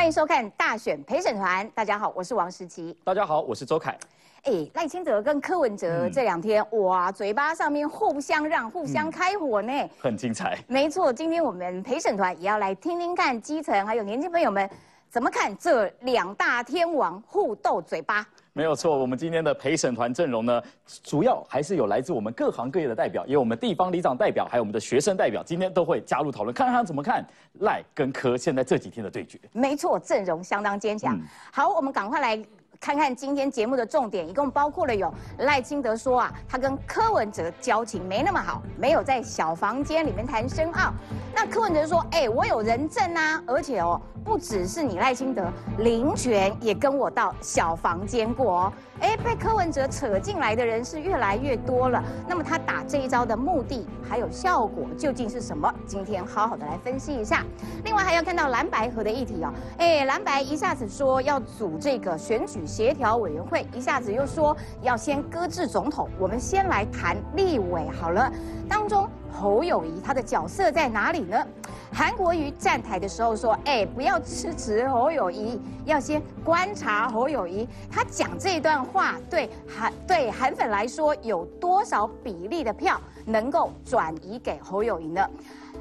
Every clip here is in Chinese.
欢迎收看大选陪审团。大家好，我是王时琪。大家好，我是周凯。哎，赖清德跟柯文哲这两天，哇，嘴巴上面互相让、互相开火呢，很精彩。没错，今天我们陪审团也要来听听看基层还有年轻朋友们怎么看这两大天王互斗嘴巴。没有错，我们今天的陪审团阵容呢，主要还是有来自我们各行各业的代表，也有我们地方里长代表，还有我们的学生代表，今天都会加入讨论，看看他怎么看赖跟柯现在这几天的对决。没错，阵容相当坚强。好，我们赶快来。看看今天节目的重点，一共包括了有赖清德说啊，他跟柯文哲交情没那么好，没有在小房间里面谈深奥。那柯文哲说，哎，我有人证啊，而且哦，不只是你赖清德，林权也跟我到小房间过哦。哎，被柯文哲扯进来的人是越来越多了。那么他打这一招的目的还有效果究竟是什么？今天好好的来分析一下。另外还要看到蓝白河的议题哦。哎，蓝白一下子说要组这个选举协调委员会，一下子又说要先搁置总统。我们先来谈立委好了。当中侯友谊他的角色在哪里呢？韩国瑜站台的时候说：“哎，不要支持侯友谊，要先观察侯友谊。他讲这段话，对韩对韩粉来说，有多少比例的票能够转移给侯友谊呢？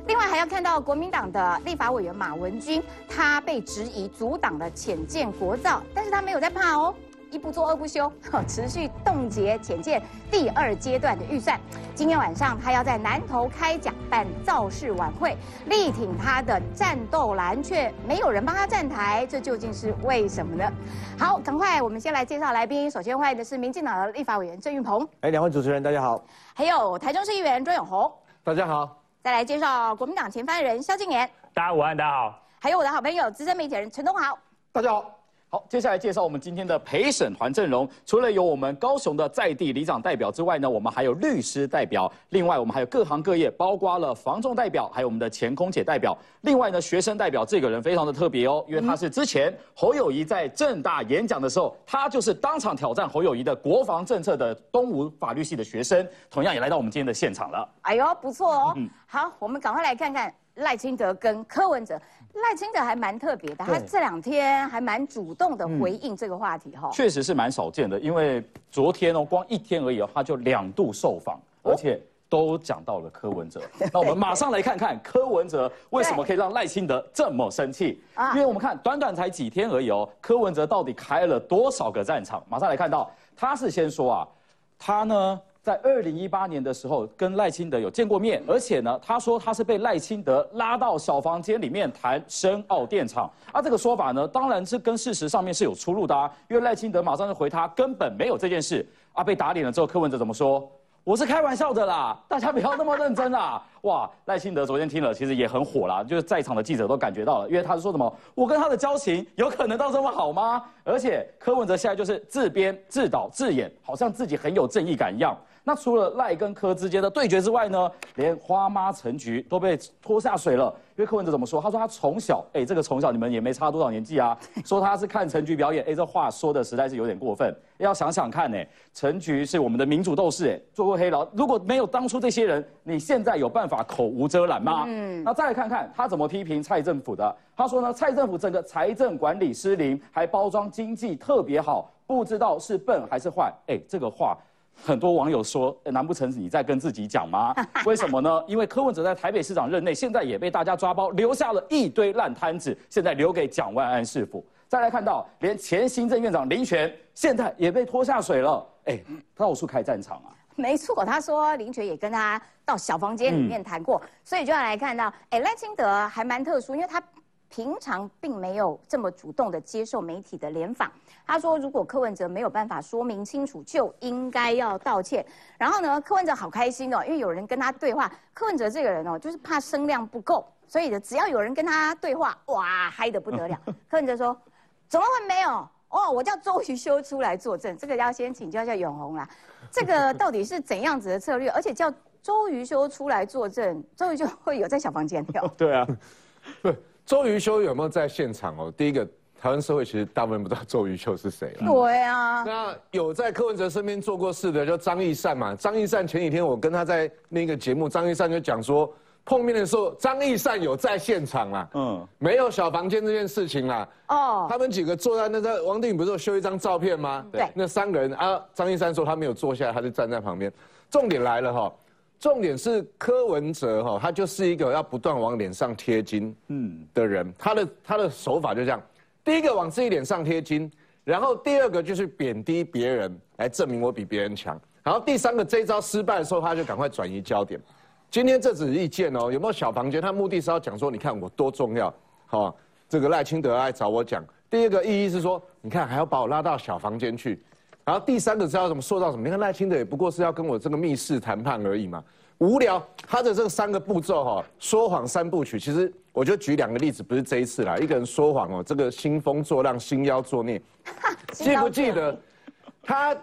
另外，还要看到国民党的立法委员马文君，他被质疑阻挡了浅见国造，但是他没有在怕哦。”一不做二不休，持续冻结浅见第二阶段的预算。今天晚上他要在南投开讲办造势晚会，力挺他的战斗蓝，却没有人帮他站台，这究竟是为什么呢？好，赶快我们先来介绍来宾。首先欢迎的是民进党的立法委员郑运鹏。哎，两位主持人大家好。还有台中市议员庄永红。大家好。再来介绍国民党前发言人萧敬言。大家午安，大家好。还有我的好朋友资深媒体人陈东豪。大家好。好，接下来介绍我们今天的陪审团阵容。除了有我们高雄的在地里长代表之外呢，我们还有律师代表。另外，我们还有各行各业，包括了防重代表，还有我们的前空姐代表。另外呢，学生代表这个人非常的特别哦，因为他是之前侯友谊在正大演讲的时候，他就是当场挑战侯友谊的国防政策的东吴法律系的学生，同样也来到我们今天的现场了。哎呦，不错哦。嗯，好，我们赶快来看看赖清德跟柯文哲。赖清德还蛮特别的，他这两天还蛮主动的回应这个话题哈。确实是蛮少见的，因为昨天哦，光一天而已哦，他就两度受访，而且都讲到了柯文哲。那我们马上来看看柯文哲为什么可以让赖清德这么生气？因为我们看短短才几天而已哦，柯文哲到底开了多少个战场？马上来看到，他是先说啊，他呢。在二零一八年的时候，跟赖清德有见过面，而且呢，他说他是被赖清德拉到小房间里面谈深澳电厂。啊，这个说法呢，当然是跟事实上面是有出入的啊。因为赖清德马上就回他，根本没有这件事。啊，被打脸了之后，柯文哲怎么说？我是开玩笑的啦，大家不要那么认真啦。哇，赖清德昨天听了，其实也很火啦，就是在场的记者都感觉到了，因为他是说什么，我跟他的交情有可能到这么好吗？而且柯文哲现在就是自编自导自演，好像自己很有正义感一样。那除了赖跟柯之间的对决之外呢，连花妈陈菊都被拖下水了。因为柯文哲怎么说？他说他从小，哎，这个从小你们也没差多少年纪啊。说他是看陈菊表演，哎，这话说的实在是有点过分。要想想看，呢，陈菊是我们的民主斗士，哎，做过黑牢。如果没有当初这些人，你现在有办法口无遮拦吗？嗯。那再来看看他怎么批评蔡政府的。他说呢，蔡政府整个财政管理失灵，还包装经济特别好，不知道是笨还是坏。哎，这个话。很多网友说，难不成你在跟自己讲吗？为什么呢？因为柯文哲在台北市长任内，现在也被大家抓包，留下了一堆烂摊子，现在留给蒋万安市府。再来看到，连前行政院长林权现在也被拖下水了，哎，到处开战场啊！没错，他说林权也跟他到小房间里面谈过，所以就要来看到，哎，赖清德还蛮特殊，因为他。平常并没有这么主动的接受媒体的联访。他说，如果柯文哲没有办法说明清楚，就应该要道歉。然后呢，柯文哲好开心哦，因为有人跟他对话。柯文哲这个人哦，就是怕声量不够，所以呢，只要有人跟他对话，哇，嗨得不得了。柯文哲说：“怎么会没有？哦，我叫周瑜修出来作证。”这个要先请教一下永红啦。这个到底是怎样子的策略？而且叫周瑜修出来作证，周瑜就会有在小房间跳。对啊，对。周瑜修有没有在现场哦？第一个，台湾社会其实大部分不知道周瑜修是谁了。对啊。那有在柯文哲身边做过事的，就张义善嘛。张义善前几天我跟他在那个节目，张义善就讲说，碰面的时候，张义善有在现场啦，嗯，没有小房间这件事情啦。哦，他们几个坐在那个王定宇不是有修一张照片吗？对，那三个人啊，张义善说他没有坐下来，他就站在旁边。重点来了哈，重点是柯文哲哈，他就是一个要不断往脸上贴金嗯的人，他的他的手法就这样，第一个往自己脸上贴金，然后第二个就是贬低别人来证明我比别人强，然后第三个这一招失败的时候，他就赶快转移焦点。今天这只是意见哦，有没有小房间？他目的是要讲说，你看我多重要，好，这个赖清德来找我讲。第二个意义是说，你看还要把我拉到小房间去，然后第三个是要怎么说到什么？你看赖清德也不过是要跟我这个密室谈判而已嘛，无聊。他的这个三个步骤哈，说谎三部曲，其实我就举两个例子，不是这一次啦，一个人说谎哦，这个兴风作浪，兴妖作孽，记不记得？他，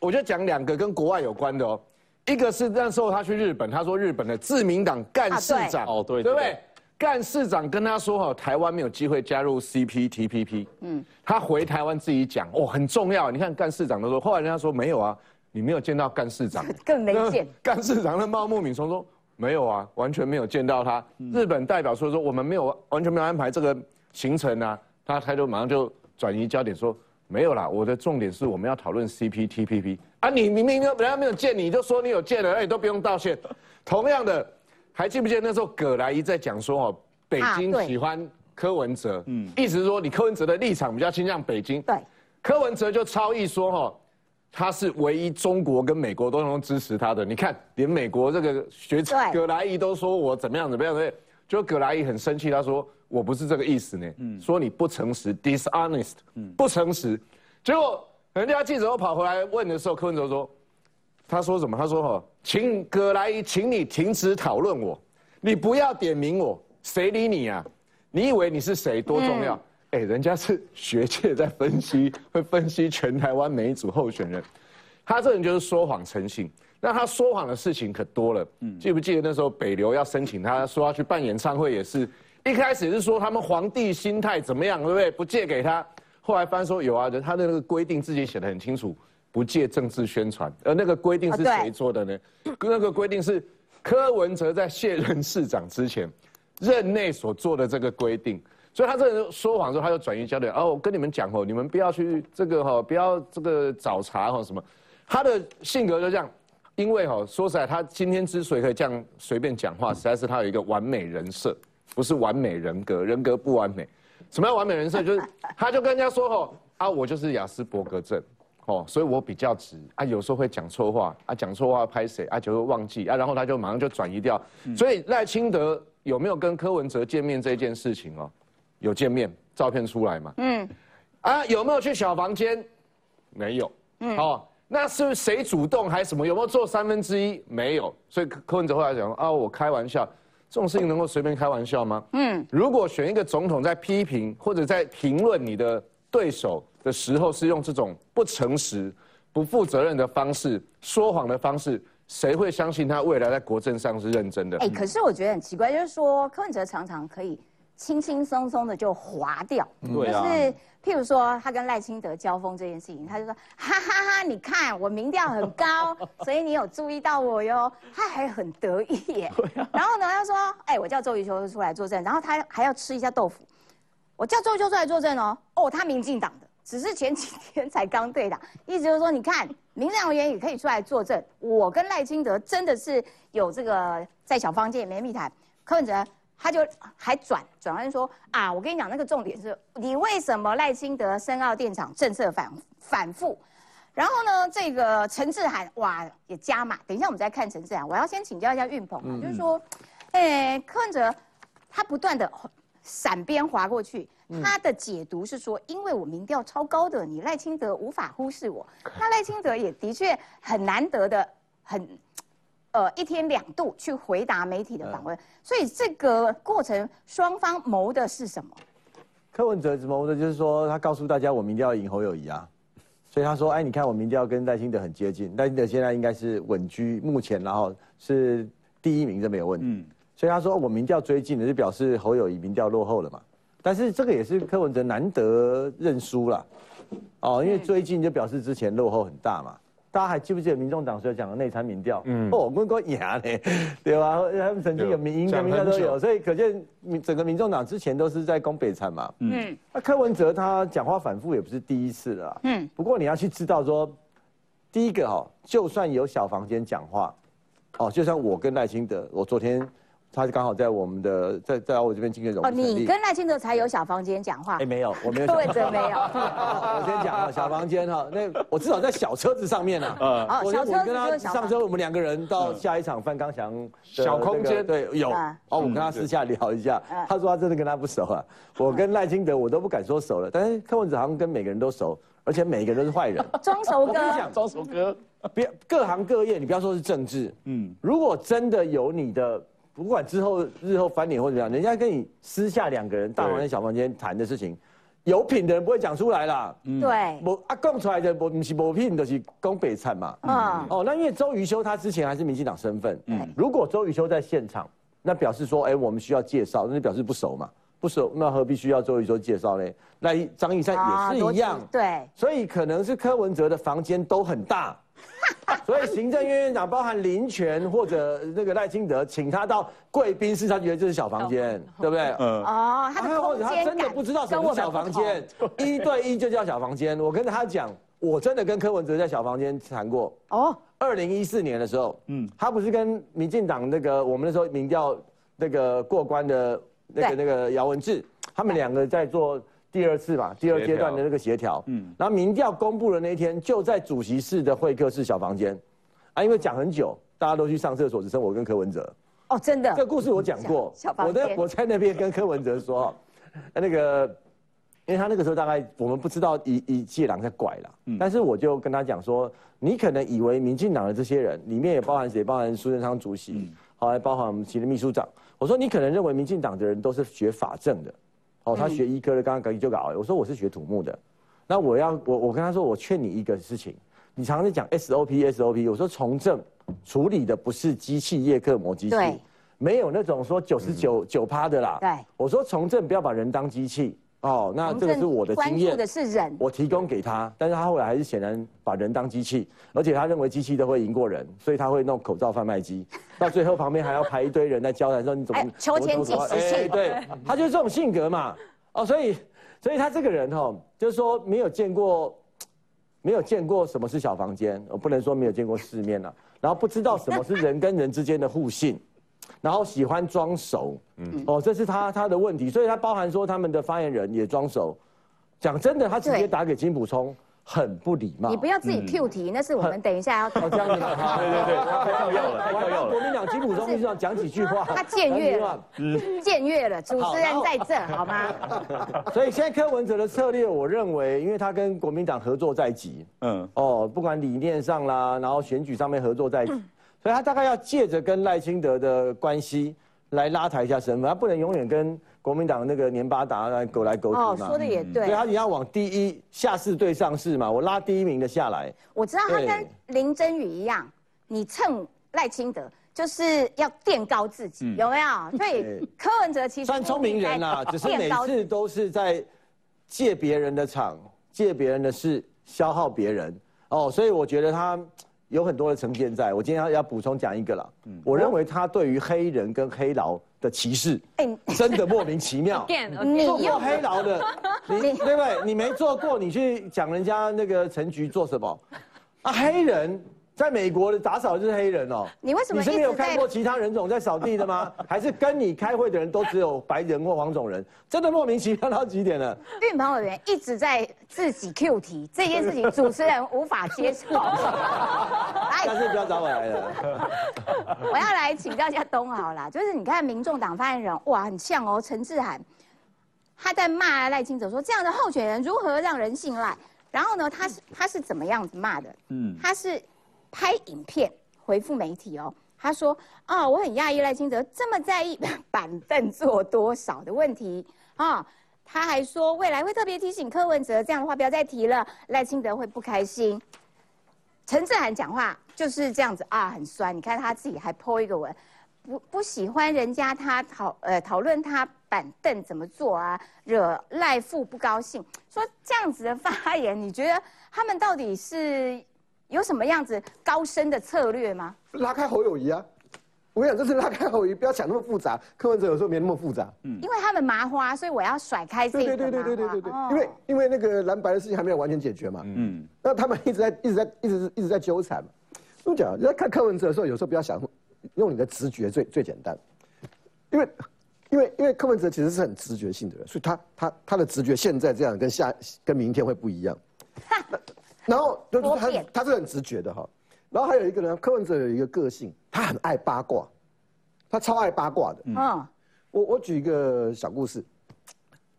我就讲两个跟国外有关的哦。一个是那时候他去日本，他说日本的自民党干事长，哦对，对不对？干事长跟他说哈，台湾没有机会加入 CPTPP。嗯，他回台湾自己讲，哦很重要。你看干事长都说，后来人家说没有啊，你没有见到干事长，更没见。干事长的茂木敏充说没有啊，完全没有见到他。日本代表说说我们没有完全没有安排这个行程啊，他他就马上就转移焦点说。没有啦，我的重点是我们要讨论 CPTPP 啊！你明明人家没有见你，就说你有见了，哎，都不用道歉。同样的，还记不记得那时候葛莱伊在讲说哦，北京喜欢柯文哲，嗯，意思是说你柯文哲的立场比较倾向北京。对，柯文哲就超意说哈，他是唯一中国跟美国都能支持他的。你看，连美国这个学者葛莱伊都说我怎么样怎么样的，就葛莱伊很生气，他说。我不是这个意思呢，说你不诚实，dishonest，不诚实。结果人家记者又跑回来问的时候，柯文哲说，他说什么？他说哈，请葛来，请你停止讨论我，你不要点名我，谁理你啊？你以为你是谁多重要？哎，人家是学界在分析，会分析全台湾每一组候选人，他这人就是说谎成性。那他说谎的事情可多了，嗯记不记得那时候北流要申请他说要去办演唱会也是。一开始是说他们皇帝心态怎么样，对不对？不借给他。后来翻说有啊，他的那个规定自己写的很清楚，不借政治宣传。而那个规定是谁做的呢？那个规定是柯文哲在卸任市长之前，任内所做的这个规定。所以他这人说谎之后，他就转移焦点。哦，我跟你们讲哦，你们不要去这个哈，不要这个找茬哈什么。他的性格就这样，因为哈说实在，他今天之所以可以这样随便讲话，实在是他有一个完美人设。不是完美人格，人格不完美。什么叫完美人设？就是他就跟人家说哦啊，我就是雅斯伯格症，哦，所以我比较直啊，有时候会讲错话啊，讲错话拍谁啊，就会忘记啊，然后他就马上就转移掉。所以赖清德有没有跟柯文哲见面这件事情哦？有见面，照片出来嘛？嗯。啊，有没有去小房间？没有。嗯。哦，那是谁主动还是什么？有没有做三分之一？没有。所以柯柯文哲后来讲啊，我开玩笑。这种事情能够随便开玩笑吗？嗯，如果选一个总统在批评或者在评论你的对手的时候，是用这种不诚实、不负责任的方式、说谎的方式，谁会相信他未来在国政上是认真的？哎，可是我觉得很奇怪，就是说柯文哲常常可以。轻轻松松的就划掉，就是譬如说他跟赖清德交锋这件事情，他就说哈哈哈，你看我民调很高，所以你有注意到我哟，他还很得意耶。然后呢，他说，哎，我叫周瑜秋出来作证，然后他还要吃一下豆腐，我叫周瑜秋出来作证哦，哦，他民进党的，只是前几天才刚对的，意思就是说，你看民进党员也可以出来作证，我跟赖清德真的是有这个在小房间没密谈，柯文哲。他就还转转弯说啊，我跟你讲，那个重点是你为什么赖清德深澳电厂政策反反复，然后呢，这个陈志涵哇也加码。等一下我们再看陈志涵，我要先请教一下运鹏啊，就是说，哎，柯文哲他不断的闪边划过去，他的解读是说，因为我民调超高的，你赖清德无法忽视我。那赖清德也的确很难得的很。呃，一天两度去回答媒体的访问，所以这个过程双方谋的是什么？柯文哲谋的就是说，他告诉大家我民调要赢侯友谊啊，所以他说，哎，你看我明天要跟赖清德很接近，赖清德现在应该是稳居目前，然后是第一名，这没有问题。嗯，所以他说我民调追进了，就表示侯友谊民调落后了嘛。但是这个也是柯文哲难得认输了，哦，因为最近就表示之前落后很大嘛。大家还记不记得民众党所讲的内参民调？嗯，哦，我讲牙嘞，对吧？他们曾经有民营的民调都有，所以可见民整个民众党之前都是在攻北参嘛。嗯，那柯文哲他讲话反复也不是第一次了。嗯，不过你要去知道说，第一个哈，就算有小房间讲话，哦，就像我跟赖清德，我昨天。他刚好在我们的在在我这边经验中。哦，你跟赖清德才有小房间讲话。哎，没有，我没有。各位真没有。我先讲啊，小房间哈，那我至少在小车子上面啊。啊，小车跟他上车，我们两个人到下一场范刚祥小空间对有。哦，我跟他私下聊一下，他说他真的跟他不熟啊。我跟赖清德我都不敢说熟了，但是柯文哲好像跟每个人都熟，而且每个人都是坏人。装熟哥。装熟哥。别各行各业，你不要说是政治，嗯，如果真的有你的。不管之后日后翻脸或者怎样，人家跟你私下两个人大房间小房间谈的事情，有品的人不会讲出来啦。对，我啊讲出来的不不是无品，就是供北惨嘛。嗯。哦，那因为周瑜修他之前还是民进党身份，嗯，如果周瑜修在现场，那表示说，哎，我们需要介绍，那就表示不熟嘛，不熟，那何必需要周瑜修介绍呢？那张义山也是一样，对，所以可能是柯文哲的房间都很大。所以行政院院长包含林权或者那个赖清德，请他到贵宾室，他觉得这是小房间，对不对？嗯。哦，他的空间他真的不知道什么小房间，一对一就叫小房间。我跟他讲，我真的跟柯文哲在小房间谈过。哦。二零一四年的时候，嗯，他不是跟民进党那个我们那时候民调那个过关的那个那个姚文智，他们两个在做。第二次嘛，第二阶段的那个协调，嗯，然后民调公布的那一天，就在主席室的会客室小房间，啊，因为讲很久，大家都去上厕所，只剩我跟柯文哲。哦，真的，这故事我讲过，我在我在那边跟柯文哲说，那个，因为他那个时候大概我们不知道一一届郎在拐了，但是我就跟他讲说，你可能以为民进党的这些人里面也包含谁，包含苏贞昌主席，后来包含我们其的秘书长，我说你可能认为民进党的人都是学法政的。哦，他学医科的，刚刚搞就搞。我说我是学土木的，那我要我我跟他说，我劝你一个事情，你常常讲 SOP SOP，我说从政处理的不是机器叶克膜机器，没有那种说九十九九趴的啦。对，我说从政不要把人当机器。哦，那这个是我的经验，的是人，我提供给他，但是他后来还是显然把人当机器，而且他认为机器都会赢过人，所以他会弄口罩贩卖机，到最后旁边还要排一堆人在交谈，说你怎么求签计时器，对，他就是这种性格嘛，哦，所以，所以他这个人哈，就是说没有见过，没有见过什么是小房间，我不能说没有见过世面了，然后不知道什么是人跟人之间的互信。然后喜欢装熟，嗯，哦，这是他他的问题，所以他包含说他们的发言人也装熟。讲真的，他直接打给金普充，很不礼貌。你不要自己 Q 题，那是我们等一下要。哦，这样子吗？对对对，太跳跃了，太跳跃了。国民党金补充需要讲几句话。他僭越了，僭越了，主持人在这，好吗？所以现在柯文哲的策略，我认为，因为他跟国民党合作在即，嗯，哦，不管理念上啦，然后选举上面合作在即。所以他大概要借着跟赖清德的关系来拉抬一下身份，他不能永远跟国民党那个年巴达来勾来狗去嘛。哦，说的也对。所以他你要往第一下士对上士嘛，我拉第一名的下来。我知道他跟林真宇一样，你蹭赖清德就是要垫高自己，有没有？所以柯文哲其实算聪明人啦，只是每次都是在借别人的场、借别人的事、消耗别人。哦，所以我觉得他。有很多的成见在，我今天要要补充讲一个了。嗯，我认为他对于黑人跟黑劳的歧视，真的莫名其妙。做过黑劳的，你对不对？你没做过，你去讲人家那个陈局做什么？啊，黑人。在美国的打扫就是黑人哦，你为什么你是没有看过其他人种 在扫地的吗？还是跟你开会的人都只有白人或黄种人？真的莫名其妙到极点了。运鹏委员一直在自己 Q 题这件事情，主持人无法接受。下次不要找我来了。我要来请教一下东豪啦，就是你看民众党发言人哇，很像哦，陈志涵，他在骂赖清德说这样的候选人如何让人信赖？然后呢，他是他是怎么样子骂的？嗯，他是。拍影片回复媒体哦，他说：“啊，我很讶异赖清德这么在意 板凳坐多少的问题啊。”他还说未来会特别提醒柯文哲这样的话不要再提了，赖清德会不开心。陈志涵讲话就是这样子啊，很酸。你看他自己还 po 一个文，不不喜欢人家他讨呃讨论他板凳怎么做啊，惹赖父不高兴。说这样子的发言，你觉得他们到底是？有什么样子高深的策略吗？拉开侯友谊啊！我跟你讲，这是拉开侯友谊，不要想那么复杂。柯文哲有时候没那么复杂。嗯，因为他们麻花，所以我要甩开这个对对对对对对对因为因为那个蓝白的事情还没有完全解决嘛。嗯。那他们一直在一直在一直一直在纠缠嘛。我讲，你在看柯文哲的时候，有时候不要想用你的直觉最最简单，因为因为因为柯文哲其实是很直觉性的人，所以他他他的直觉现在这样跟下跟明天会不一样。然后就是他他是很直觉的哈。然后还有一个人，柯文哲有一个个性，他很爱八卦，他超爱八卦的。嗯，我我举一个小故事，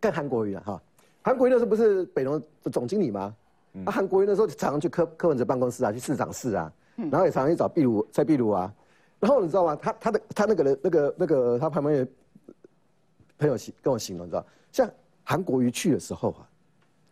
跟韩国瑜啊哈，韩国瑜那时候不是北农的总经理吗？啊，韩国瑜那时候常常去柯柯文哲办公室啊，去市长室啊，然后也常常去找壁炉蔡壁炉啊。然后你知道吗？他他的他那个人那个那个他旁边的朋友形跟我形容，你知道，像韩国瑜去的时候啊，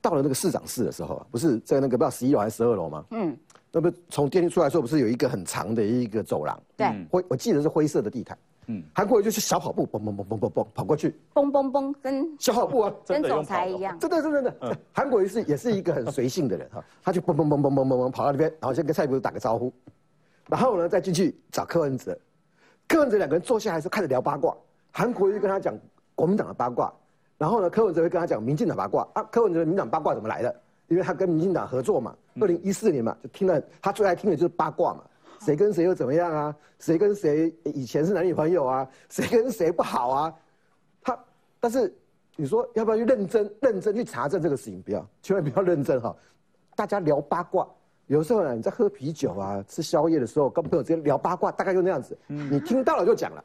到了那个市长室的时候啊，不是在那个不知道十一楼还是十二楼吗？嗯。那不从电梯出来的时候，不是有一个很长的一个走廊？对，灰我记得是灰色的地毯。嗯，韩国瑜就是小跑步，嘣嘣嘣嘣嘣嘣跑过去，嘣嘣嘣跟小跑步啊，跟总裁一样。真的，真的，真的。韩国瑜是也是一个很随性的人哈，他就嘣嘣嘣嘣嘣嘣嘣跑到那边，然后先跟蔡英文打个招呼，然后呢再进去找柯文哲。柯文哲两个人坐下来时候开始聊八卦，韩国瑜跟他讲国民党的八卦，然后呢柯文哲会跟他讲民进党八卦啊。柯文哲的民党八卦怎么来的？因为他跟民进党合作嘛，二零一四年嘛，就听了他最爱听的就是八卦嘛，谁跟谁又怎么样啊？谁跟谁以前是男女朋友啊？谁跟谁不好啊？他，但是你说要不要去认真认真去查证这个事情？不要，千万不要认真哈。大家聊八卦，有时候呢你在喝啤酒啊、吃宵夜的时候，跟朋友之间聊八卦，大概就那样子。你听到了就讲了。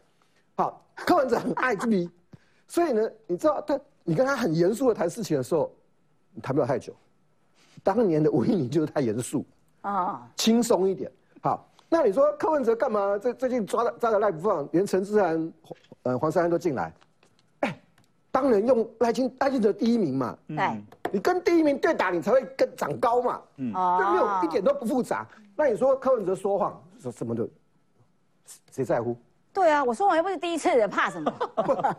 好，柯文哲很爱这里，所以呢，你知道他，你跟他很严肃的谈事情的时候，你谈不了太久。当年的吴依宁就是太严肃啊，轻松一点。好，那你说柯文哲干嘛？最最近抓的抓的赖不放，连陈志涵、呃黄珊珊都进来。哎，当然用赖清赖清德第一名嘛。对，你跟第一名对打，你才会更长高嘛。嗯，就没有一点都不复杂。那你说柯文哲说谎，说什么的，谁在乎？对啊，我说我又不是第一次，怕什么？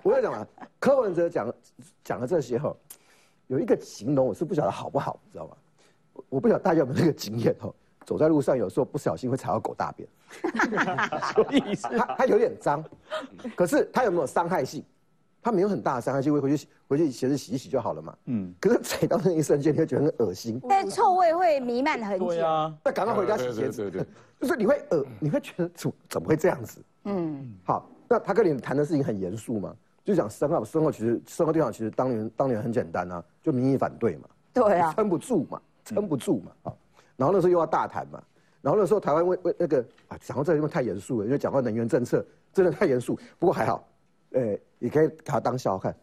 不，我要讲啊，柯文哲讲讲了这些后，有一个形容我是不晓得好不好，你知道吗？我不晓得大家有没有那个经验哦，走在路上有时候不小心会踩到狗大便，什么意思？它它有点脏，可是它有没有伤害性？它没有很大的伤害就，会回去回去鞋子洗一洗就好了嘛。嗯。可是踩到那一瞬间，你会觉得很恶心。但臭味会弥漫很久。对啊。那赶快回家洗鞋子。对对对。就是你会恶，你会觉得怎怎么会这样子？嗯。好，那他跟你谈的事情很严肃嘛？就讲申奥，申奥其实申奥队长其实当年当年很简单啊，就民意反对嘛。对啊。撑不住嘛。撑不住嘛，啊，然后那时候又要大谈嘛，然后那时候台湾为为那个啊，讲到这因为太严肃了，因为讲到能源政策真的太严肃，不过还好，呃，也可以把它当笑看。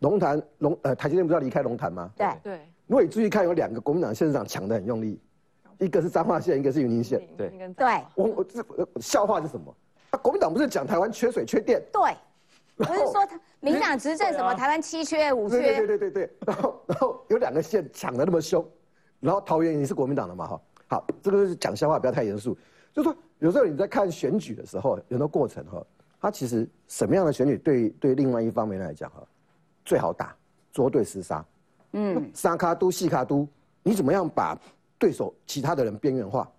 龙潭龙呃，台积电不是要离开龙潭吗？对对。如果你注意看，有两个国民党县长抢的很用力，一个是彰化县，一个是云林县。对对。我我这笑话是什么？啊，国民党不是讲台湾缺水缺电？对。不是说他民党执政什么台湾七缺五缺？对对对对对。然后然后有两个县抢的那么凶。然后桃园你是国民党的嘛哈，好，这个是讲笑话，不要太严肃。就说有时候你在看选举的时候，有的过程哈，它其实什么样的选举对对另外一方面来讲哈，最好打，捉对厮杀，嗯，沙卡都细卡都，你怎么样把对手其他的人边缘化，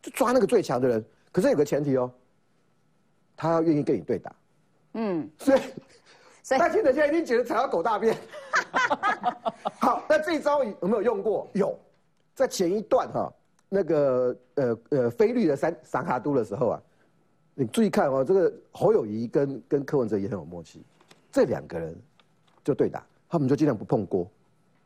就抓那个最强的人。可是有个前提哦，他要愿意跟你对打，嗯，所以，大清的现在一定觉得踩到狗大便。好，那这一招有没有用过？有。在前一段哈，那个呃呃菲律的三三卡都的时候啊，你注意看哦，这个侯友谊跟跟柯文哲也很有默契，这两个人就对打，他们就尽量不碰锅，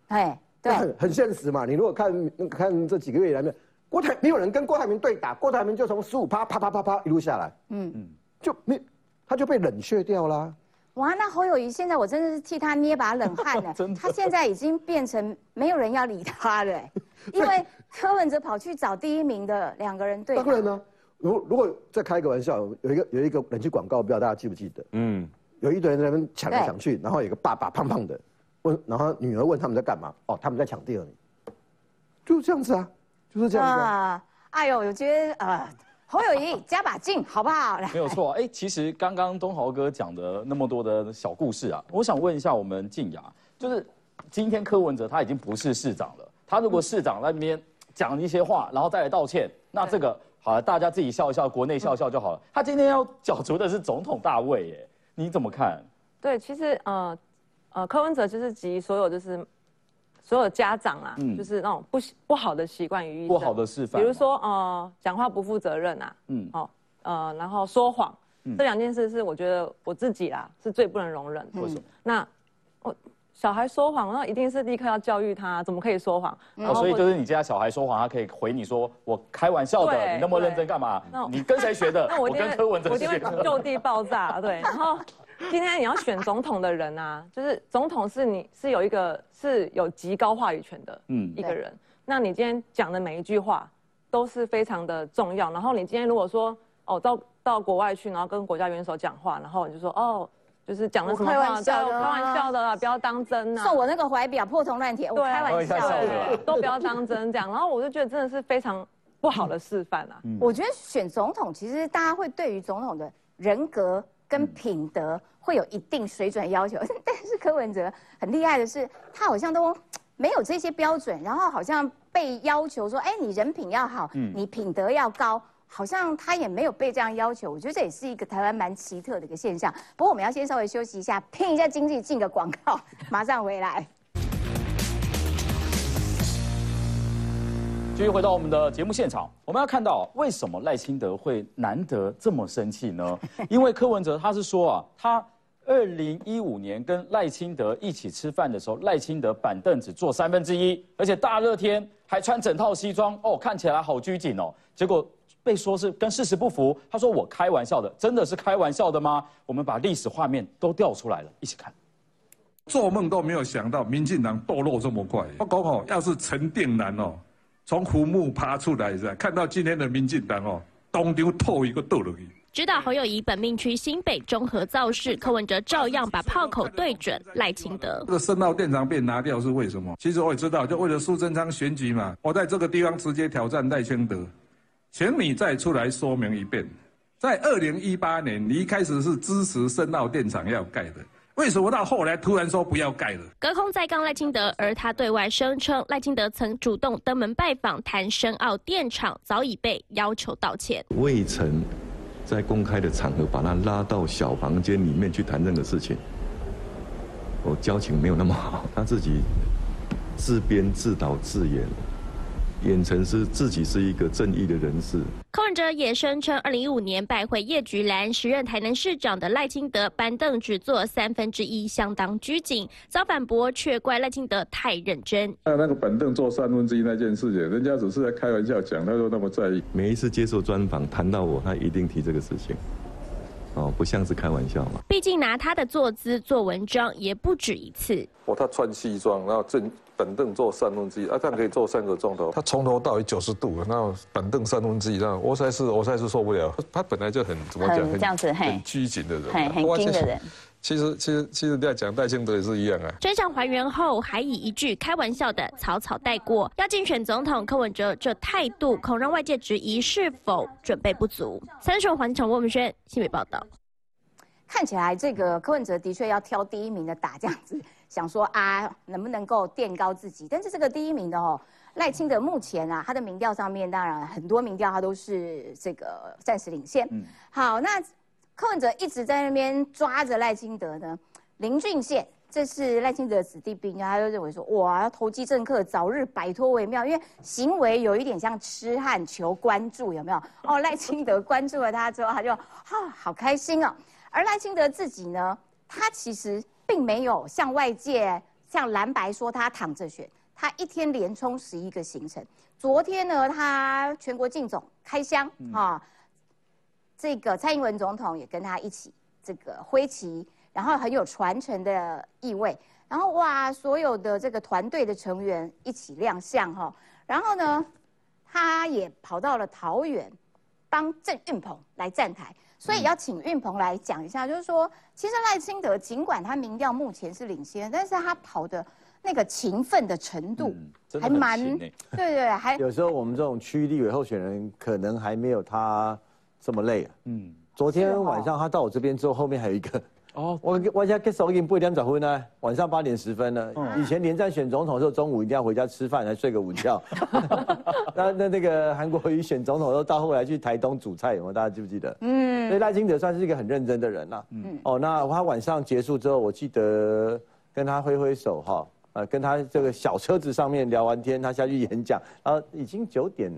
哎，对，很很现实嘛。你如果看看这几个月以来面，郭台没有人跟郭台铭对打，郭台铭就从十五趴啪啪啪啪一路下来，嗯嗯，就没他就被冷却掉啦。哇，那侯友谊现在我真的是替他捏把冷汗呢。他现在已经变成没有人要理他了，因为柯文哲跑去找第一名的两个人对。当然呢，如如果再开一个玩笑，有一个有一个冷气广告，不知道大家记不记得？嗯，有一堆人在那边抢来抢去，然后有个爸爸胖胖的问，然后女儿问他们在干嘛？哦，他们在抢第二名，就是这样子啊，就是这样子啊。哎呦，我觉得呃。侯友谊加把劲，好不好？没有错。哎，其实刚刚东豪哥讲的那么多的小故事啊，我想问一下我们静雅，就是今天柯文哲他已经不是市长了，他如果市长那边讲一些话，然后再来道歉，那这个好了，大家自己笑一笑，国内笑笑就好了。他今天要角逐的是总统大位，耶，你怎么看？对，其实呃呃，柯文哲就是集所有就是所有家长啊，就是那种不不好的习惯于一不好的示范，比如说呃，讲话不负责任啊，嗯，哦呃，然后说谎，这两件事是我觉得我自己啦是最不能容忍。为什么？那我。小孩说谎，那一定是立刻要教育他，怎么可以说谎？哦，所以就是你家小孩说谎，他可以回你说：“我开玩笑的，你那么认真干嘛？你跟谁学的？”那我跟柯文哲学的。就地爆炸，对。然后今天你要选总统的人啊，就是总统是你是有一个是有极高话语权的嗯一个人，那你今天讲的每一句话都是非常的重要。然后你今天如果说哦到到国外去，然后跟国家元首讲话，然后你就说哦。就是讲的什么开玩笑的，开玩笑的啦，不要当真呐。送我那个怀表破铜烂铁，我开玩笑的，都不要当真这样。然后我就觉得真的是非常不好的示范啊。我觉得选总统，其实大家会对于总统的人格跟品德会有一定水准要求，但是柯文哲很厉害的是，他好像都没有这些标准，然后好像被要求说，哎，你人品要好，你品德要高。好像他也没有被这样要求，我觉得这也是一个台湾蛮奇特的一个现象。不过我们要先稍微休息一下，拼一下经济，进个广告，马上回来。继续回到我们的节目现场，我们要看到为什么赖清德会难得这么生气呢？因为柯文哲他是说啊，他二零一五年跟赖清德一起吃饭的时候，赖清德板凳只坐三分之一，而且大热天还穿整套西装，哦，看起来好拘谨哦，结果。被说是跟事实不符，他说我开玩笑的，真的是开玩笑的吗？我们把历史画面都调出来了，一起看。做梦都没有想到民进党堕落这么快。我讲哦，要是陈定南哦，从坟墓爬出来是看到今天的民进党哦，东丢透一个堕落去。知道侯友谊本命区新北中和造势，柯文哲照样把炮口对准赖清德。这个深澳电厂被拿掉是为什么？其实我也知道，就为了苏贞昌选举嘛。我在这个地方直接挑战赖清德。请你再出来说明一遍，在二零一八年，你一开始是支持深澳电厂要盖的，为什么到后来突然说不要盖了？隔空在杠赖清德，而他对外声称赖清德曾主动登门拜访，谈深澳电厂，早已被要求道歉。未曾在公开的场合把他拉到小房间里面去谈任何事情，我交情没有那么好，他自己自编自导自演。演成是自己是一个正义的人士。柯文哲也声称，二零一五年拜会叶菊兰，时任台南市长的赖清德板凳只坐三分之一，相当拘谨。遭反驳，却怪赖清德太认真。那那个板凳坐三分之一那件事情，人家只是在开玩笑讲，他说那么在意。每一次接受专访谈到我，他一定提这个事情。哦，不像是开玩笑嘛。毕竟拿他的坐姿做文章也不止一次。哦，他穿西装，然后正。板凳坐三分之一，啊，这样可以坐三个钟头。他从头到尾九十度，那板凳三分之一，那我实在是我实在是受不了。他本来就很怎么讲，这样子很拘谨的人，很硬的人。其实其实其实在讲戴清德也是一样啊。真相还原后，还以一句开玩笑的草草带过。要竞选总统，柯文哲这态度恐让外界质疑是否准备不足。三顺环场，魏文轩新闻报道。看起来这个柯文哲的确要挑第一名的打，这样子 想说啊，能不能够垫高自己？但是这个第一名的哦，赖清德目前啊，他的民调上面当然很多民调他都是这个暂时领先。好，那柯文哲一直在那边抓着赖清德呢。林俊宪，这是赖清德的子弟兵，他就认为说，哇，要投机政客早日摆脱为妙，因为行为有一点像痴汉求关注，有没有？哦，赖清德关注了他之后，他就啊，好开心哦。而赖清德自己呢，他其实并没有向外界、像蓝白说他躺着选，他一天连冲十一个行程。昨天呢，他全国竞总开箱啊，这个蔡英文总统也跟他一起这个挥旗，然后很有传承的意味。然后哇，所有的这个团队的成员一起亮相哈。然后呢，他也跑到了桃园，帮郑运鹏来站台。所以要请运鹏来讲一下，就是说，其实赖清德尽管他民调目前是领先，但是他跑的那个勤奋的程度还蛮，对对，还 有时候我们这种区域立委候选人可能还没有他这么累啊。嗯，昨天晚上他到我这边之后，后面还有一个哦，我我家给手已经八点十分呢，晚上八点十分了。以前连战选总统的时候，中午一定要回家吃饭，还睡个午觉。那 那那个韩国瑜选总统都到后来去台东煮菜，有大家记不记得？嗯。所以赖清德算是一个很认真的人啦。嗯。哦，那他晚上结束之后，我记得跟他挥挥手哈，呃，跟他这个小车子上面聊完天，他下去演讲，然后已经九点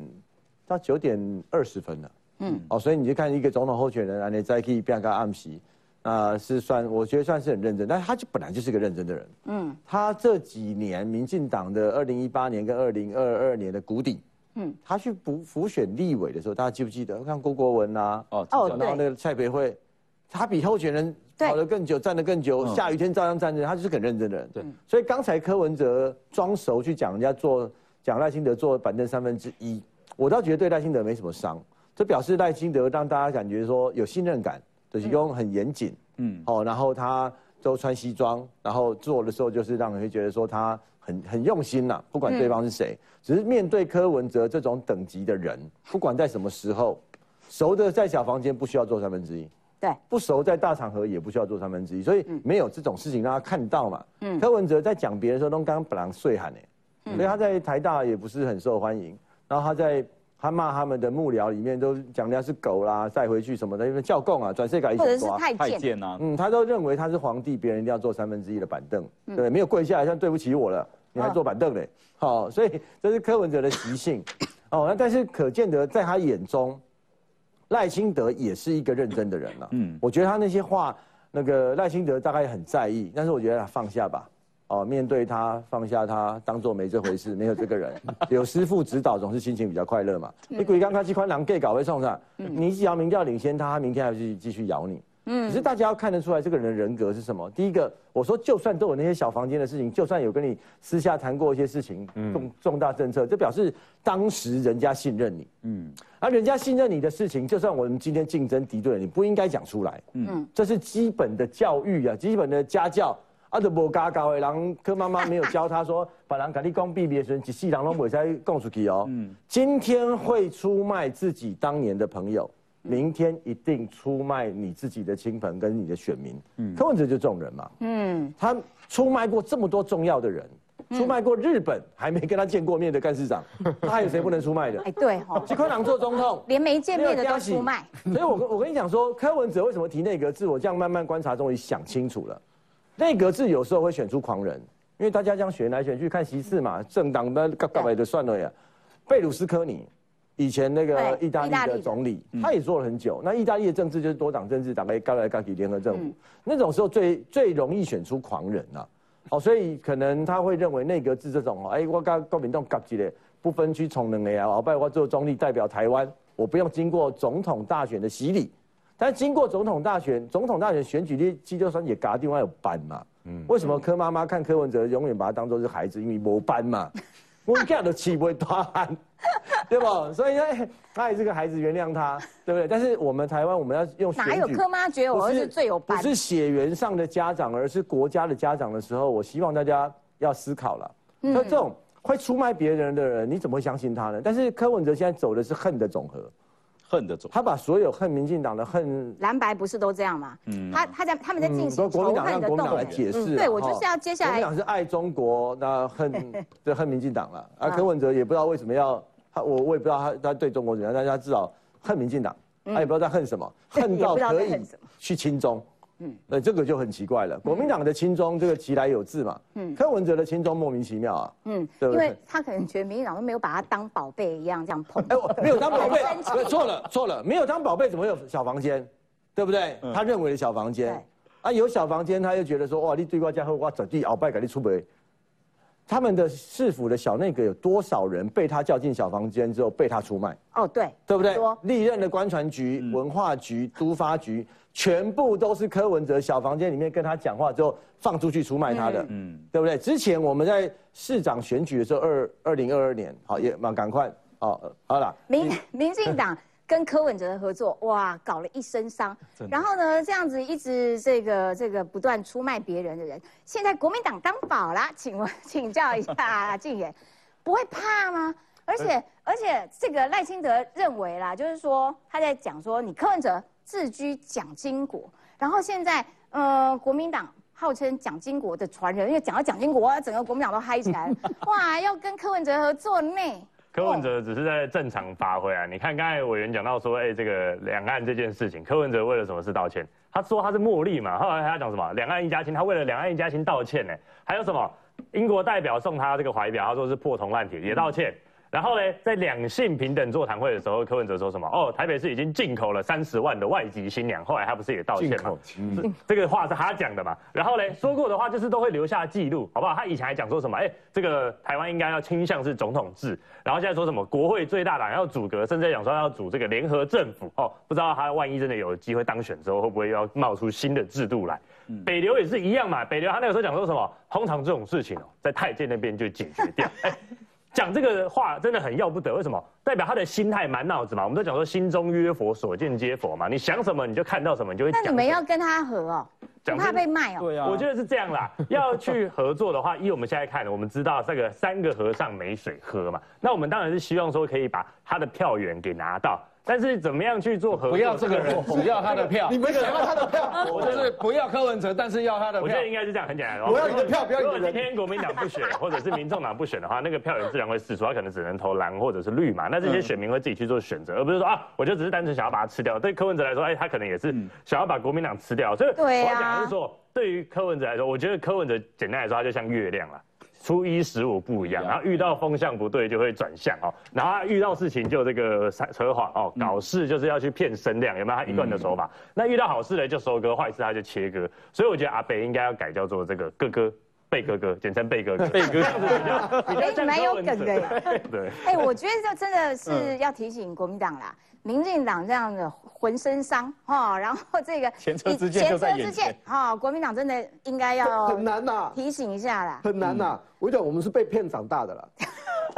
到九点二十分了。嗯。哦，所以你就看一个总统候选人啊，你再可以变个暗席。啊，是算，我觉得算是很认真，但是他就本来就是个认真的人。嗯，他这几年民进党的二零一八年跟二零二二年的谷底，嗯，他去补辅选立委的时候，大家记不记得？看郭国文呐，哦，哦，然后那个蔡培慧，他比候选人跑得更久，站得更久，下雨天照样站着，他就是很认真的人。对，所以刚才柯文哲装熟去讲人家做，讲赖清德做板凳三分之一，我倒觉得对赖清德没什么伤，这表示赖清德让大家感觉说有信任感。就是用很严谨，嗯，哦，然后他都穿西装，然后做的时候就是让人会觉得说他很很用心呐，不管对方是谁，只是面对柯文哲这种等级的人，不管在什么时候，熟的在小房间不需要做三分之一，对，不熟在大场合也不需要做三分之一，所以没有这种事情让他看到嘛。嗯，柯文哲在讲别人的时候都刚刚本来睡喊呢，所以他在台大也不是很受欢迎，然后他在。他骂他们的幕僚里面都讲人家是狗啦，再回去什么的，因为教供啊，转世改一或者是太监。啊，嗯，他都认为他是皇帝，别人一定要坐三分之一的板凳，对，没有跪下来，像对不起我了，你还坐板凳嘞，好，所以这是柯文哲的习性，哦，那但是可见得在他眼中，赖清德也是一个认真的人了，嗯，我觉得他那些话，那个赖清德大概很在意，但是我觉得他放下吧。哦，面对他，放下他，当做没这回事，没有这个人，有师傅指导，总是心情比较快乐嘛。你鬼刚开机宽狼 gay 搞会送上，你只要明调领先他，他明天还是继续咬你。嗯，只是大家要看得出来这个人的人格是什么。第一个，我说就算都有那些小房间的事情，就算有跟你私下谈过一些事情，重重大政策，这表示当时人家信任你。嗯，而人家信任你的事情，就算我们今天竞争敌对，你不应该讲出来。嗯，这是基本的教育啊，基本的家教。啊，就无家教的人，柯妈妈没有教他说，把人跟你讲秘密的时候，一世人拢袂使讲出去哦。嗯，今天会出卖自己当年的朋友，明天一定出卖你自己的亲朋跟你的选民。嗯，柯文哲就这种人嘛。嗯，他出卖过这么多重要的人，出卖过日本还没跟他见过面的干事长，他还有谁不能出卖的？哎，对哈，吉坤郎做总统，连没见面的都出卖。所以我我跟你讲说，柯文哲为什么提内阁制？我这样慢慢观察，终于想清楚了。内阁制有时候会选出狂人，因为大家这样选来选去看席次嘛，政党的各各位的算了呀。贝鲁斯科尼以前那个意大利的总理，他也做了很久。那意大利的政治就是多党政治，党来刚来刚去联合政府，那种时候最最容易选出狂人呐。哦，所以可能他会认为内阁制这种哦，哎，我跟国民党夹起来，不分区从能的呀，我拜我做中立代表台湾，我不用经过总统大选的洗礼。但经过总统大选，总统大选选举的基就算也嘎地方有班嘛。嗯，为什么柯妈妈看柯文哲永远把他当做是孩子，因为没班嘛。我们家的气不会大汗，对不？所以呢，他也是个孩子，原谅他，对不对？但是我们台湾我们要用哪有柯妈觉得我儿子最有班？不是血缘上的家长，而是国家的家长的时候，我希望大家要思考了。那这种会出卖别人的人，你怎么会相信他呢？但是柯文哲现在走的是恨的总和。恨的走，他把所有恨民进党的恨蓝白不是都这样吗？嗯，他他在他们在进行仇恨的动来解释。对我就是要接下来。国民党是爱中国，那恨 就恨民进党了。而，柯文哲也不知道为什么要他，我我也不知道他他对中国怎样，但是他至少恨民进党，他也不知道在恨什么，恨到可以去亲中。嗯，那这个就很奇怪了。国民党的亲中这个其来有自嘛，嗯，柯文哲的亲中莫名其妙啊，嗯，对，因为他可能觉得民进党都没有把他当宝贝一样这样捧，哎，我没有当宝贝，错了错了，没有当宝贝怎么有小房间，对。不对？他认为的小房间，啊，有小房间他又觉得说哇，你对我家后我整地鳌拜给你出门。他们的市府的小内阁有多少人被他叫进小房间之后被他出卖？哦，对，对不对？历任的官船局、文化局、都发局，全部都是柯文哲小房间里面跟他讲话之后放出去出卖他的，嗯，对不对？之前我们在市长选举的时候，二二零二二年，好也蛮赶快，哦好了，民民进党。跟柯文哲的合作，哇，搞了一身伤。然后呢，这样子一直这个这个不断出卖别人的人，现在国民党当宝啦，请问请教一下 静言，不会怕吗？而且而且这个赖清德认为啦，就是说他在讲说，你柯文哲自居蒋经国，然后现在呃国民党号称蒋经国的传人，因为讲到蒋经国，整个国民党都嗨起来了，哇，要跟柯文哲合作呢。柯文哲只是在正常发挥啊！你看刚才委员讲到说，哎，这个两岸这件事情，柯文哲为了什么事道歉？他说他是茉莉嘛，后来他讲什么？两岸一家亲，他为了两岸一家亲道歉呢？还有什么？英国代表送他这个怀表，他说是破铜烂铁，也道歉。然后呢，在两性平等座谈会的时候，柯文哲说什么？哦，台北市已经进口了三十万的外籍新娘。后来他不是也道歉吗？这个话是他讲的嘛？然后呢，说过的话就是都会留下记录，好不好？他以前还讲说什么？哎，这个台湾应该要倾向是总统制。然后现在说什么国会最大党要组阁，甚至讲说要组这个联合政府。哦，不知道他万一真的有机会当选之后，会不会要冒出新的制度来？北流也是一样嘛。北流他那个时候讲说什么？通常这种事情哦，在太监那边就解决掉。讲这个话真的很要不得，为什么？代表他的心态满脑子嘛。我们都讲说心中约佛，所见皆佛嘛。你想什么，你就看到什么，你就会。那你们要跟他合哦，不怕被卖哦。对啊，我觉得是这样啦。要去合作的话，依我们现在看，我们知道这个三个和尚没水喝嘛。那我们当然是希望说可以把他的票源给拿到。但是怎么样去做合作？不要这个人，只要他的票。你们想要他的票？我就是不要柯文哲，但是要他的票。我觉得应该是这样，很简单。我要你的票，不要你的如果今天国民党不选，或者是民众党不选的话，那个票源自然会释出，他可能只能投蓝或者是绿嘛。那这些选民会自己去做选择，而不是说啊，我就只是单纯想要把它吃掉。对柯文哲来说，哎，他可能也是想要把国民党吃掉。所以我要讲的是说，对于柯文哲来说，我觉得柯文哲简单来说，他就像月亮了。初一十五不一样，然后遇到风向不对就会转向哦，然后遇到事情就这个扯谎哦，搞事就是要去骗声量，有没有？他一贯的手法？那遇到好事呢就收割，坏事他就切割，所以我觉得阿北应该要改叫做这个哥哥贝哥哥，简称贝哥哥，贝哥 比较蛮有梗的。对，哎，我觉得这真的是要提醒国民党啦。民进党这样的浑身伤哈，然后这个前车之鉴就在眼前哈，国民党真的应该要很难呐，提醒一下啦，很难呐。我讲我们是被骗长大的啦，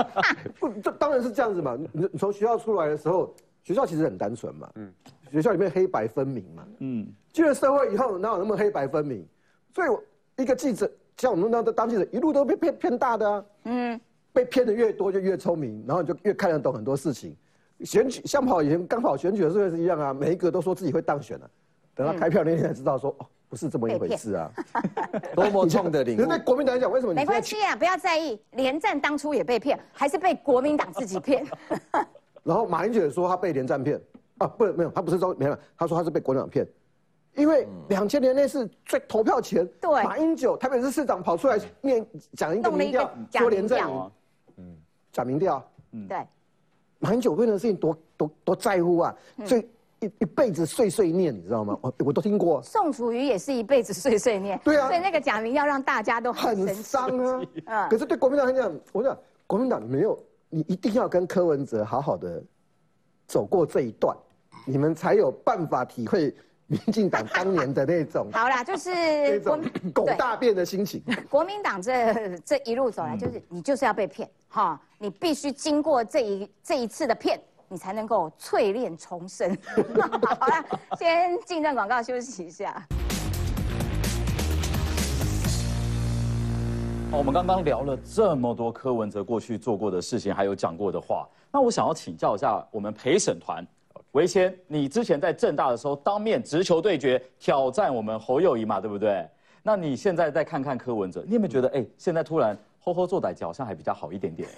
不，这当然是这样子嘛。你你从学校出来的时候，学校其实很单纯嘛，嗯，学校里面黑白分明嘛，嗯，进了社会以后哪有那么黑白分明？所以一个记者像我们那当记者，一路都被骗骗大的啊，嗯，被骗的越多就越聪明，然后就越看得懂很多事情。选举像跑以前刚跑选举的时候是一样啊，每一个都说自己会当选啊，等到开票那天才知道说哦，不是这么一回事啊，多么创的领悟。那国民党来讲，为什么？没关系啊，不要在意。连战当初也被骗，还是被国民党自己骗。然后马英九说他被连战骗啊，不，没有，他不是说没有，他说他是被国民党骗，因为两千年那次最投票前，对，马英九台北市市长跑出来念讲一个民调，说连战，嗯，假民调，嗯，对。马英九为了事情多多多在乎啊，最一一辈子碎碎念，你知道吗？我我都听过。宋楚瑜也是一辈子碎碎念。对啊。所以那个假名要让大家都很伤啊。嗯。可是对国民党来讲，我讲国民党没有，你一定要跟柯文哲好好的走过这一段，你们才有办法体会民进党当年的那种。好啦，就是那种 狗大便的心情。国民党这这一路走来，就是你就是要被骗哈。你必须经过这一这一次的骗，你才能够淬炼重生。好了，先进段广告休息一下。我们刚刚聊了这么多柯文哲过去做过的事情，还有讲过的话，那我想要请教一下我们陪审团，维谦，你之前在正大的时候当面直球对决，挑战我们侯友谊嘛，对不对？那你现在再看看柯文哲，你有没有觉得，哎，现在突然？呵呵，做歹脚好像还比较好一点点。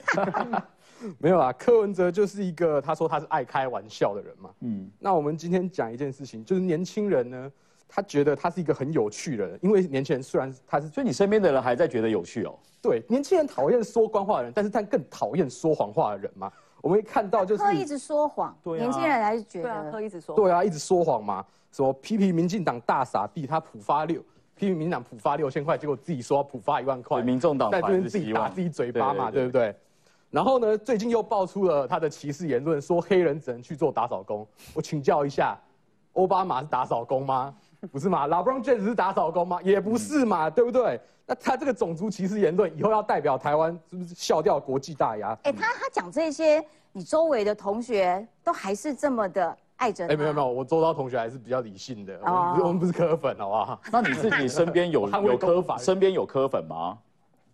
没有啊，柯文哲就是一个他说他是爱开玩笑的人嘛。嗯，那我们今天讲一件事情，就是年轻人呢，他觉得他是一个很有趣的人，因为年轻人虽然他是，所以你身边的人还在觉得有趣哦。对，年轻人讨厌说官话的人，但是他更讨厌说谎话的人嘛。我们会看到就是柯一直说谎，年轻人还是觉得柯一直说，对啊，一直说谎嘛，什么批评民进党大傻逼，他普发六。批评民党普发六千块，结果自己说普发一万块，民众党在这边自己打自己嘴巴嘛，对不对？然后呢，最近又爆出了他的歧视言论，说黑人只能去做打扫工。我请教一下，奥巴马是打扫工吗？不是嘛？拉布朗确实是打扫工吗？也不是嘛，对不对？那他这个种族歧视言论，以后要代表台湾，是不是笑掉国际大牙？哎，他他讲这些，你周围的同学都还是这么的。爱着哎，没有没有，我周遭同学还是比较理性的，我们不是磕粉，好不好？那你自己身边有 有磕粉，身边有磕粉吗？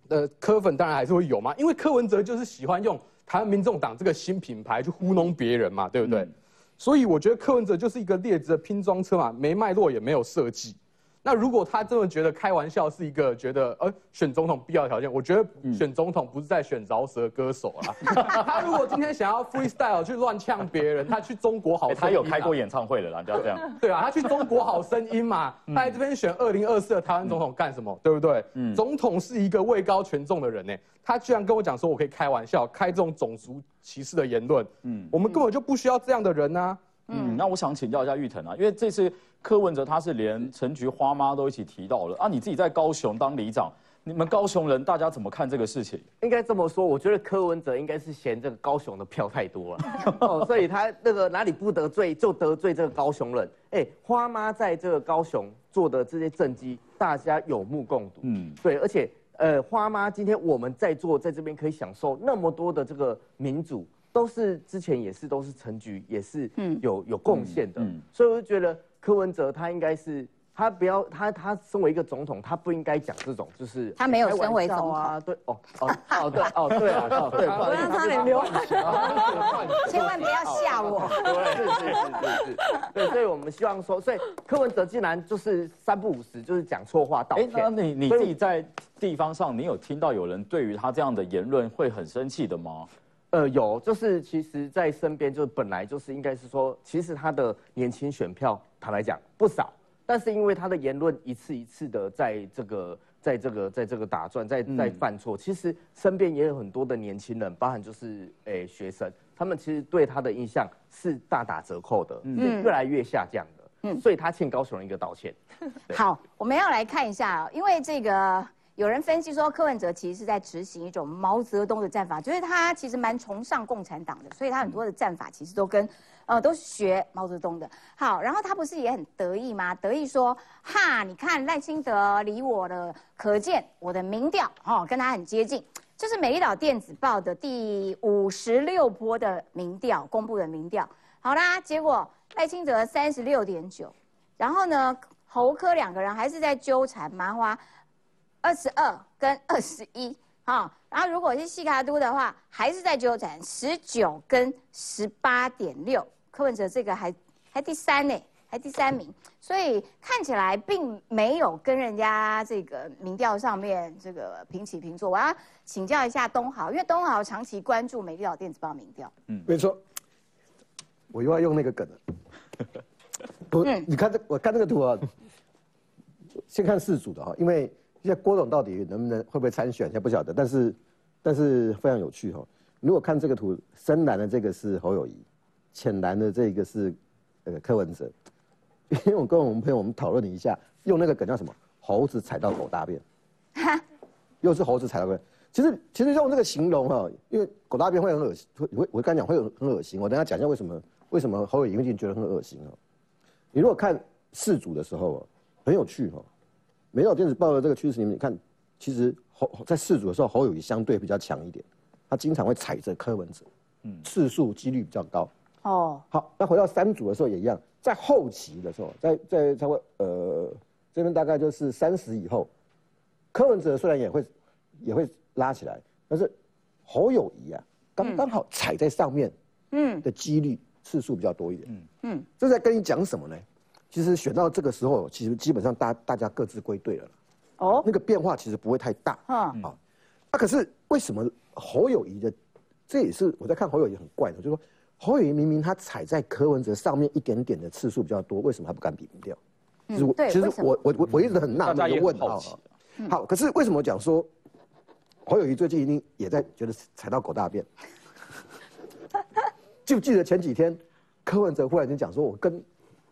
呃，磕粉当然还是会有嘛，因为柯文哲就是喜欢用台湾民众党这个新品牌去糊弄别人嘛，对不对？所以我觉得柯文哲就是一个劣质的拼装车嘛，没脉络也没有设计。那如果他真的觉得开玩笑是一个觉得呃选总统必要条件，我觉得选总统不是在选饶舌歌手啊。他如果今天想要 freestyle 去乱呛别人，他去中国好，他有开过演唱会的啦，不要这样。对啊，他去中国好声音嘛，他来这边选二零二四的台湾总统干什么？对不对？嗯，总统是一个位高权重的人呢，他居然跟我讲说我可以开玩笑，开这种种族歧视的言论。嗯，我们根本就不需要这样的人啊。嗯，那我想请教一下玉腾啊，因为这次柯文哲他是连陈菊花妈都一起提到了啊，你自己在高雄当里长，你们高雄人大家怎么看这个事情？应该这么说，我觉得柯文哲应该是嫌这个高雄的票太多了，所以他那个哪里不得罪就得罪这个高雄人。哎，花妈在这个高雄做的这些政绩，大家有目共睹。嗯，对，而且呃，花妈今天我们在座在这边可以享受那么多的这个民主。都是之前也是都是陈局也是有有贡献的，所以我就觉得柯文哲他应该是他不要他他身为一个总统，他不应该讲这种就是他没有身为总统。啊，对哦哦 哦对哦对啊哦对，不让他连流汗，千万不要吓我，对是是是是，对，所以我们希望说，所以柯文哲竟然就是三不五时就是讲错话道歉，那你你自己在地方上，你有听到有人对于他这样的言论会很生气的吗？呃，有，就是其实，在身边，就是本来就是应该是说，其实他的年轻选票，坦白讲不少，但是因为他的言论一次一次的在这个，在这个，在这个打转，在在犯错，其实身边也有很多的年轻人，包含就是诶学生，他们其实对他的印象是大打折扣的，嗯，越来越下降的，嗯，所以他欠高雄人一个道歉。好，我们要来看一下，因为这个。有人分析说，柯文哲其实是在执行一种毛泽东的战法，就是他其实蛮崇尚共产党的，所以他很多的战法其实都跟，呃，都是学毛泽东的。好，然后他不是也很得意吗？得意说，哈，你看赖清德离我的可见，我的民调哦跟他很接近，这是美丽岛电子报的第五十六波的民调公布的民调。好啦，结果赖清德三十六点九，然后呢，侯科两个人还是在纠缠麻花。二十二跟二十一，哈，然后如果是西卡都的话，还是在纠缠十九跟十八点六，柯文哲这个还还第三呢，还第三名，所以看起来并没有跟人家这个民调上面这个平起平坐。我要请教一下东豪，因为东豪长期关注美丽岛电子报民调，嗯，没错，我又要用那个梗了，不，你看这，我看这个图啊，先看四组的哈，因为。现在郭董到底能不能会不会参选，现在不晓得。但是，但是非常有趣哈。如果看这个图，深蓝的这个是侯友谊，浅蓝的这个是呃柯文哲。因为我跟我们朋友我们讨论了一下，用那个梗叫什么？猴子踩到狗大便，又是猴子踩到狗。其实其实用这个形容哈，因为狗大便会很恶心，会我刚讲会有很恶心。我等下讲一下为什么为什么侯友谊会觉得很恶心哦。你如果看四组的时候，很有趣哈。美岛电子报的这个趋势里面，你看，其实侯在四组的时候，侯友谊相对比较强一点，他经常会踩着柯文哲，嗯，次数几率比较高。哦，好，那回到三组的时候也一样，在后期的时候，在在差不多呃这边大概就是三十以后，柯文哲虽然也会也会拉起来，但是侯友谊啊，刚刚好踩在上面，嗯，的几率次数比较多一点。嗯嗯，这在跟你讲什么呢？其实选到这个时候，其实基本上大大家各自归队了，哦，那个变化其实不会太大，啊，啊，那可是为什么侯友谊的，这也是我在看侯友谊很怪的，就是说侯友谊明明他踩在柯文哲上面一点点的次数比较多，为什么他不敢比民调？嗯，对，其实我我我我一直很纳闷一个问号，好，可是为什么讲说侯友谊最近一定也在觉得踩到狗大便？就记得前几天柯文哲忽然间讲说，我跟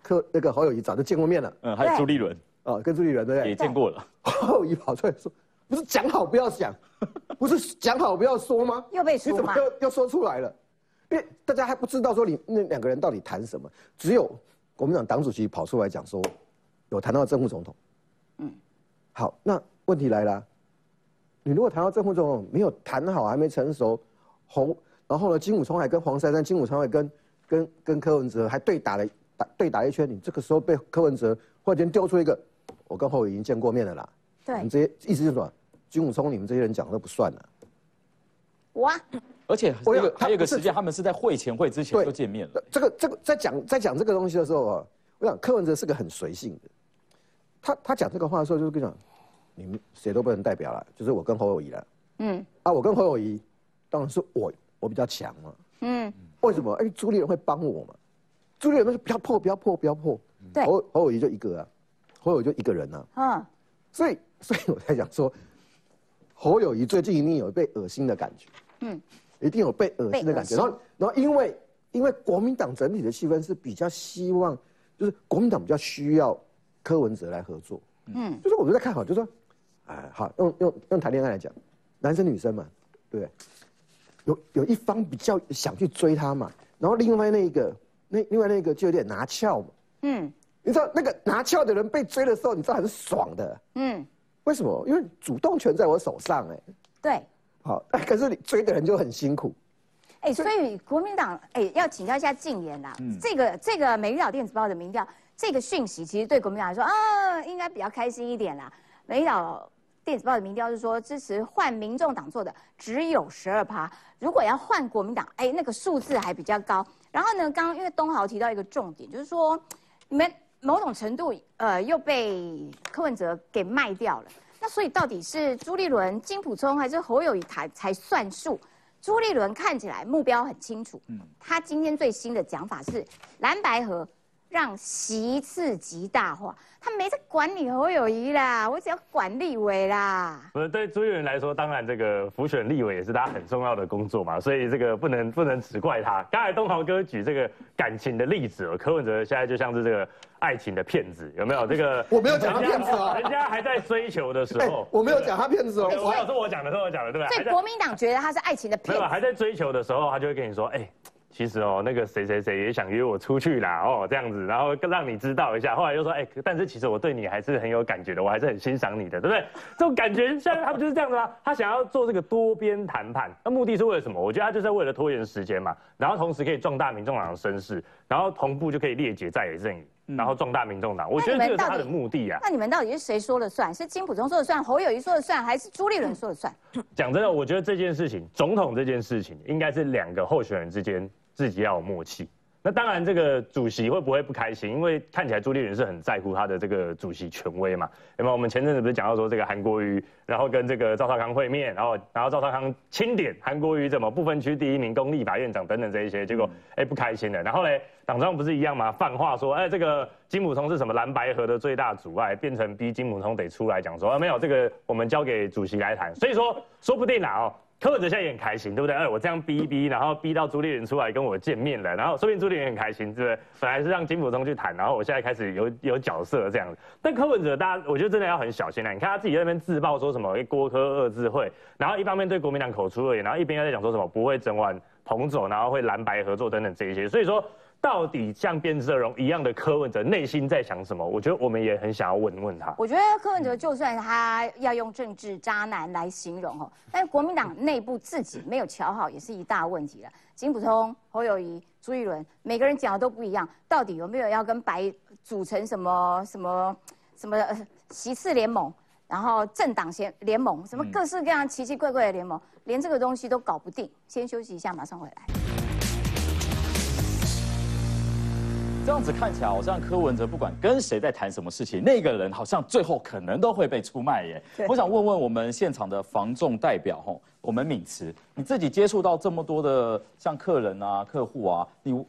柯那个侯友谊早就见过面了，嗯，还有朱立伦，啊，跟朱立伦对不对？也见过了。侯友谊跑出来说，不是讲好不要讲，不是讲好不要说吗？又被说你怎么又又说出来了？因为大家还不知道说你那两个人到底谈什么，只有国民党党主席跑出来讲说，有谈到正副总统。嗯，好，那问题来了，你如果谈到正副总统没有谈好，还没成熟，侯，然后呢，金武聪还跟黄珊珊，金武聪还跟跟跟柯文哲还对打了。打对打一圈，你这个时候被柯文哲忽然间丢出一个，我跟后已经见过面了啦。对，你这些意思就是什么？金武聪，你们这些人讲都不算了。哇，而且还有个还有个时间，他们是在会前会之前就见面了。这个这个在讲在讲这个东西的时候啊，我想柯文哲是个很随性的，他他讲这个话的时候就是跟你讲，你们谁都不能代表了，就是我跟侯友谊了。嗯，啊，我跟侯友谊，当然是我我比较强嘛。嗯，为什么？因为，朱立伦会帮我嘛？朱立伦说不要破，不要破，不要破。对，侯侯友谊就一个啊，侯友谊就一个人啊。嗯，所以所以我在讲说，侯友谊最近一定有被恶心的感觉。嗯。一定有被恶心的感觉，然后，然后因为因为国民党整体的气氛是比较希望，就是国民党比较需要柯文哲来合作，嗯，就是我们在看好，就是说，哎，好，用用用谈恋爱来讲，男生女生嘛，对不对？有有一方比较想去追他嘛，然后另外那一个那另外那个就有点拿翘嘛，嗯，你知道那个拿翘的人被追的时候，你知道很爽的，嗯，为什么？因为主动权在我手上，哎，对。好，可是你追的人就很辛苦，哎，所以国民党哎要请教一下禁言啦。这个这个《美日岛电子报》的民调，这个讯息其实对国民党来说啊，应该比较开心一点啦。《美日岛电子报》的民调是说支持换民众党做的只有十二趴，如果要换国民党，哎，那个数字还比较高。然后呢，刚刚因为东豪提到一个重点，就是说你们某种程度呃又被柯文哲给卖掉了。那所以到底是朱立伦、金普聪还是侯友谊才才算数？朱立伦看起来目标很清楚，嗯，他今天最新的讲法是蓝白河让席次极大化。他没在管你侯友谊啦，我只要管立委啦。不是对朱立伦来说，当然这个浮选立委也是他很重要的工作嘛，所以这个不能不能只怪他。刚才东豪哥举这个感情的例子哦，柯文哲现在就像是这个爱情的骗子，有没有？这个我没有讲他骗子啊，人家还在追求的时候，我没有讲他骗子哦，我有是我讲的，是我讲的，对吧？所以国民党觉得他是爱情的骗子，还在追求的时候，他就会跟你说，哎。其实哦，那个谁谁谁也想约我出去啦，哦这样子，然后让你知道一下。后来又说，哎，但是其实我对你还是很有感觉的，我还是很欣赏你的，对不对？这种感觉，现在他不就是这样子吗？他想要做这个多边谈判，那目的是为了什么？我觉得他就是为了拖延时间嘛，然后同时可以壮大民众党的声势，然后同步就可以列解在野阵营。然后壮大民众党，我觉得这是他的目的啊。那你们到底是谁说了算？是金普中说了算，侯友谊说了算，还是朱立伦说了算？讲真的，我觉得这件事情，总统这件事情，应该是两个候选人之间自己要有默契。那当然，这个主席会不会不开心？因为看起来朱立伦是很在乎他的这个主席权威嘛。那么我们前阵子不是讲到说这个韩国瑜，然后跟这个赵少康会面，然后然后赵少康钦点韩国瑜怎么不分区第一名、公立法院长等等这一些，结果哎不开心了。然后嘞，党中央不是一样吗？放话说，哎这个金普通是什么蓝白河的最大阻碍，变成逼金普通得出来讲说，啊没有这个，我们交给主席来谈。所以说，说不定啊哦。柯文哲现在也很开心，对不对？哎，我这样逼一逼，然后逼到朱立伦出来跟我见面了，然后说明朱立伦很开心，对不对？本来是让金普中去谈，然后我现在开始有有角色这样子。但柯文哲，大家我觉得真的要很小心啊。你看他自己在那边自曝说什么郭柯二字会，然后一方面对国民党口出恶言，然后一边又在讲说什么不会整晚捧走，然后会蓝白合作等等这一些。所以说。到底像变色龙一样的柯文哲内心在想什么？我觉得我们也很想要问问他。我觉得柯文哲就算他要用政治渣男来形容哦，但是国民党内部自己没有瞧好，也是一大问题了。金普通、侯友谊、朱一伦，每个人讲的都不一样，到底有没有要跟白组成什么什么什么席次联盟，然后政党联联盟，什么各式各样奇奇怪怪的联盟，连这个东西都搞不定。先休息一下，马上回来。这样子看起来，好像柯文哲不管跟谁在谈什么事情，那个人好像最后可能都会被出卖耶。我想问问我们现场的防重代表吼，我们敏慈，你自己接触到这么多的像客人啊、客户啊，你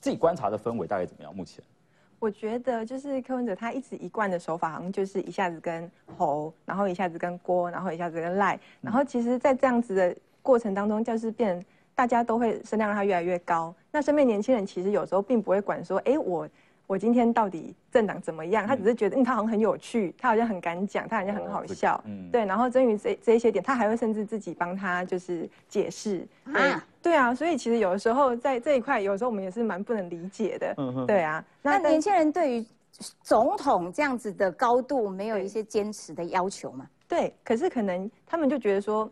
自己观察的氛围大概怎么样？目前，我觉得就是柯文哲他一直一贯的手法，好像就是一下子跟侯，然后一下子跟郭，然后一下子跟赖，然后其实，在这样子的过程当中，就是变。大家都会声量让它越来越高。那身边年轻人其实有时候并不会管说，哎，我我今天到底政党怎么样？他只是觉得，嗯，他好像很有趣，他好像很敢讲，他好像很好笑，嗯，对。然后至于这这一些点，他还会甚至自己帮他就是解释，啊，对啊。所以其实有的时候在这一块，有时候我们也是蛮不能理解的，嗯对啊。那年轻人对于总统这样子的高度，没有一些坚持的要求吗？对，可是可能他们就觉得说。